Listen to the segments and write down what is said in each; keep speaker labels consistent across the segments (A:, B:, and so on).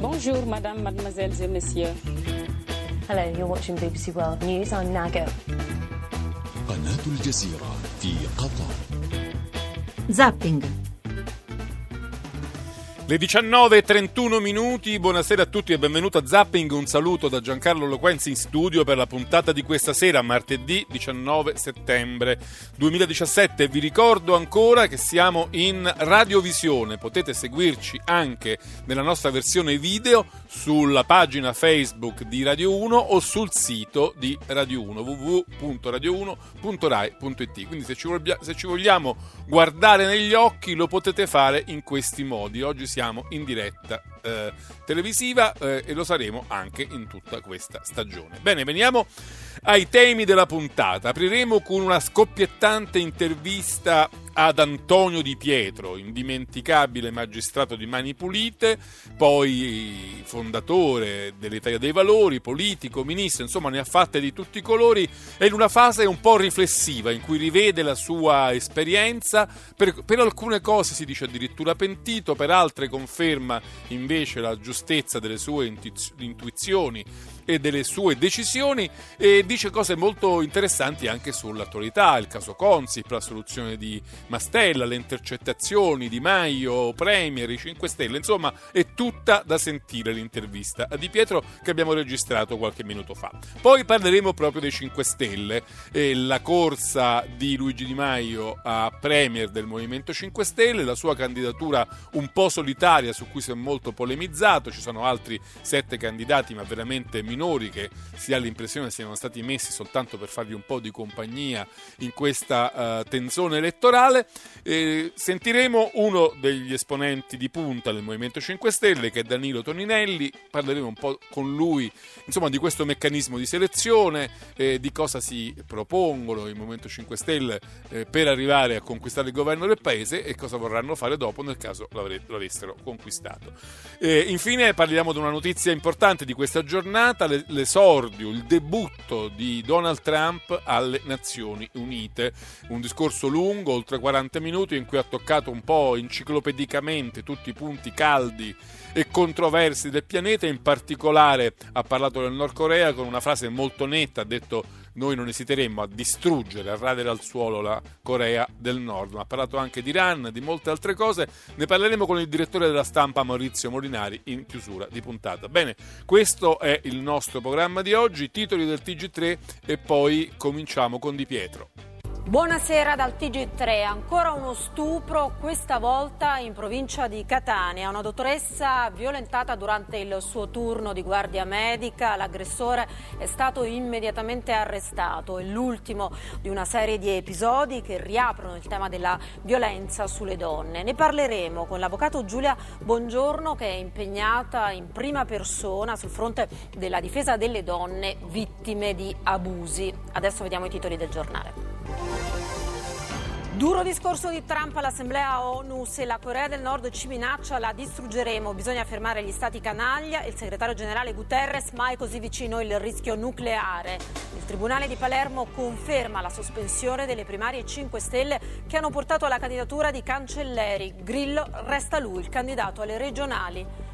A: Bonjour, madame, mademoiselles et messieurs.
B: Hello, you're watching BBC World News. I'm Nago.
C: قناة الجزيرة في قطر
D: Zapping.
E: Le 19.31 minuti, buonasera a tutti e benvenuto a Zapping, un saluto da Giancarlo Loquenzi in studio per la puntata di questa sera, martedì 19 settembre 2017. Vi ricordo ancora che siamo in radiovisione, potete seguirci anche nella nostra versione video sulla pagina Facebook di Radio 1 o sul sito di Radio 1 www.radio1.rai.it. Quindi se ci, vogliamo guardare negli occhi lo potete fare in questi modi. Oggi siamo in diretta eh, televisiva eh, e lo saremo anche in tutta questa stagione. Bene, veniamo ai temi della puntata. Apriremo con una scoppiettante intervista ad Antonio Di Pietro, indimenticabile magistrato di Mani Pulite, poi fondatore dell'Italia dei Valori, politico, ministro, insomma ne ha fatte di tutti i colori e in una fase un po' riflessiva in cui rivede la sua esperienza, per, per alcune cose si dice addirittura pentito, per altre conferma invece la giustezza delle sue intuiz- intuizioni e delle sue decisioni e dice cose molto interessanti anche sull'attualità, il caso Consip, la soluzione di Mastella, le intercettazioni di Maio, Premier, i 5 Stelle, insomma è tutta da sentire l'intervista a Di Pietro che abbiamo registrato qualche minuto fa. Poi parleremo proprio dei 5 Stelle, e la corsa di Luigi Di Maio a Premier del Movimento 5 Stelle, la sua candidatura un po' solitaria su cui si è molto polemizzato, ci sono altri sette candidati ma veramente minori che si ha l'impressione siano stati messi soltanto per fargli un po' di compagnia in questa uh, tenzone elettorale. Eh, sentiremo uno degli esponenti di punta del Movimento 5 Stelle che è Danilo Toninelli, parleremo un po' con lui insomma, di questo meccanismo di selezione, eh, di cosa si propongono il Movimento 5 Stelle eh, per arrivare a conquistare il governo del paese e cosa vorranno fare dopo nel caso l'avessero conquistato. Infine parliamo di una notizia importante di questa giornata, l'esordio, il debutto di Donald Trump alle Nazioni Unite, un discorso lungo, oltre 40 minuti, in cui ha toccato un po' enciclopedicamente tutti i punti caldi e controversi del pianeta, in particolare ha parlato del Nord Corea con una frase molto netta, ha detto noi non esiteremmo a distruggere, a radere al suolo la Corea del Nord, ma ha parlato anche di Iran, di molte altre cose, ne parleremo con il direttore della stampa Maurizio Molinari in chiusura di puntata. Bene, questo è il nostro programma di oggi, titoli del TG3 e poi cominciamo con Di Pietro.
F: Buonasera dal TG3, ancora uno stupro, questa volta in provincia di Catania. Una dottoressa violentata durante il suo turno di guardia medica, l'aggressore è stato immediatamente arrestato. È l'ultimo di una serie di episodi che riaprono il tema della violenza sulle donne. Ne parleremo con l'avvocato Giulia Bongiorno che è impegnata in prima persona sul fronte della difesa delle donne vittime di abusi. Adesso vediamo i titoli del giornale. Duro discorso di Trump all'Assemblea ONU, se la Corea del Nord ci minaccia la distruggeremo, bisogna fermare gli stati canaglia, il segretario generale Guterres mai così vicino il rischio nucleare. Il Tribunale di Palermo conferma la sospensione delle primarie 5 Stelle che hanno portato alla candidatura di Cancelleri, Grillo resta lui il candidato alle regionali.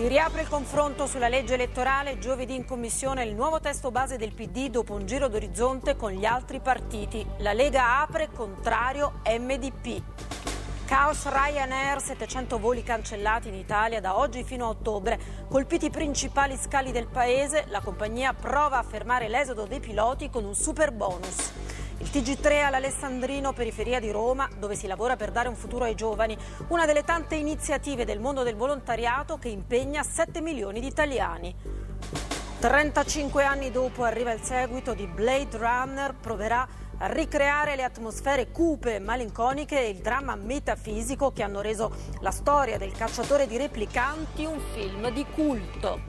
F: Si riapre il confronto sulla legge elettorale, giovedì in commissione il nuovo testo base del PD dopo un giro d'orizzonte con gli altri partiti. La Lega apre contrario MDP. Caos Ryanair, 700 voli cancellati in Italia da oggi fino a ottobre. Colpiti i principali scali del paese, la compagnia prova a fermare l'esodo dei piloti con un super bonus. Il TG3 all'Alessandrino, periferia di Roma, dove si lavora per dare un futuro ai giovani, una delle tante iniziative del mondo del volontariato che impegna 7 milioni di italiani. 35 anni dopo arriva il seguito di Blade Runner, proverà a ricreare le atmosfere cupe, malinconiche e il dramma metafisico che hanno reso la storia del cacciatore di replicanti un film di culto.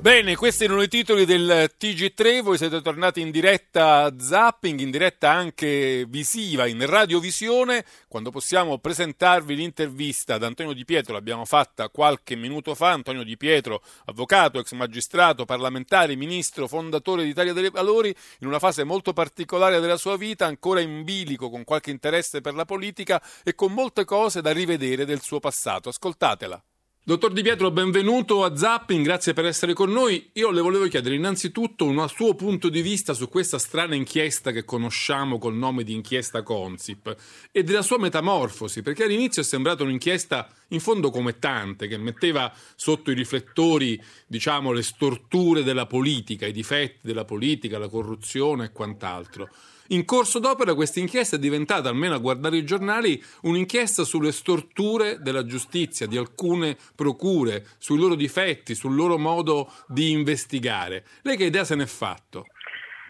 E: Bene, questi erano i titoli del TG3, voi siete tornati in diretta zapping, in diretta anche visiva, in radiovisione, quando possiamo presentarvi l'intervista ad Antonio Di Pietro, l'abbiamo fatta qualche minuto fa, Antonio Di Pietro, avvocato, ex magistrato, parlamentare, ministro, fondatore d'Italia dei Valori, in una fase molto particolare della sua vita, ancora in bilico, con qualche interesse per la politica e con molte cose da rivedere del suo passato. Ascoltatela. Dottor Di Pietro, benvenuto a Zapping, grazie per essere con noi. Io le volevo chiedere innanzitutto un suo punto di vista su questa strana inchiesta che conosciamo col nome di inchiesta Consip e della sua metamorfosi, perché all'inizio è sembrata un'inchiesta in fondo come tante, che metteva sotto i riflettori, diciamo, le storture della politica, i difetti della politica, la corruzione e quant'altro. In corso d'opera questa inchiesta è diventata, almeno a guardare i giornali, un'inchiesta sulle storture della giustizia, di alcune procure, sui loro difetti, sul loro modo di investigare. Lei che idea se n'è fatto?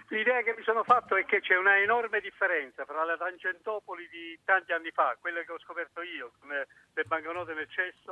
G: L'idea che mi sono fatto è che c'è una enorme differenza fra la Tangentopoli di tanti anni fa, quella che ho scoperto io, con le banconote nel cesso,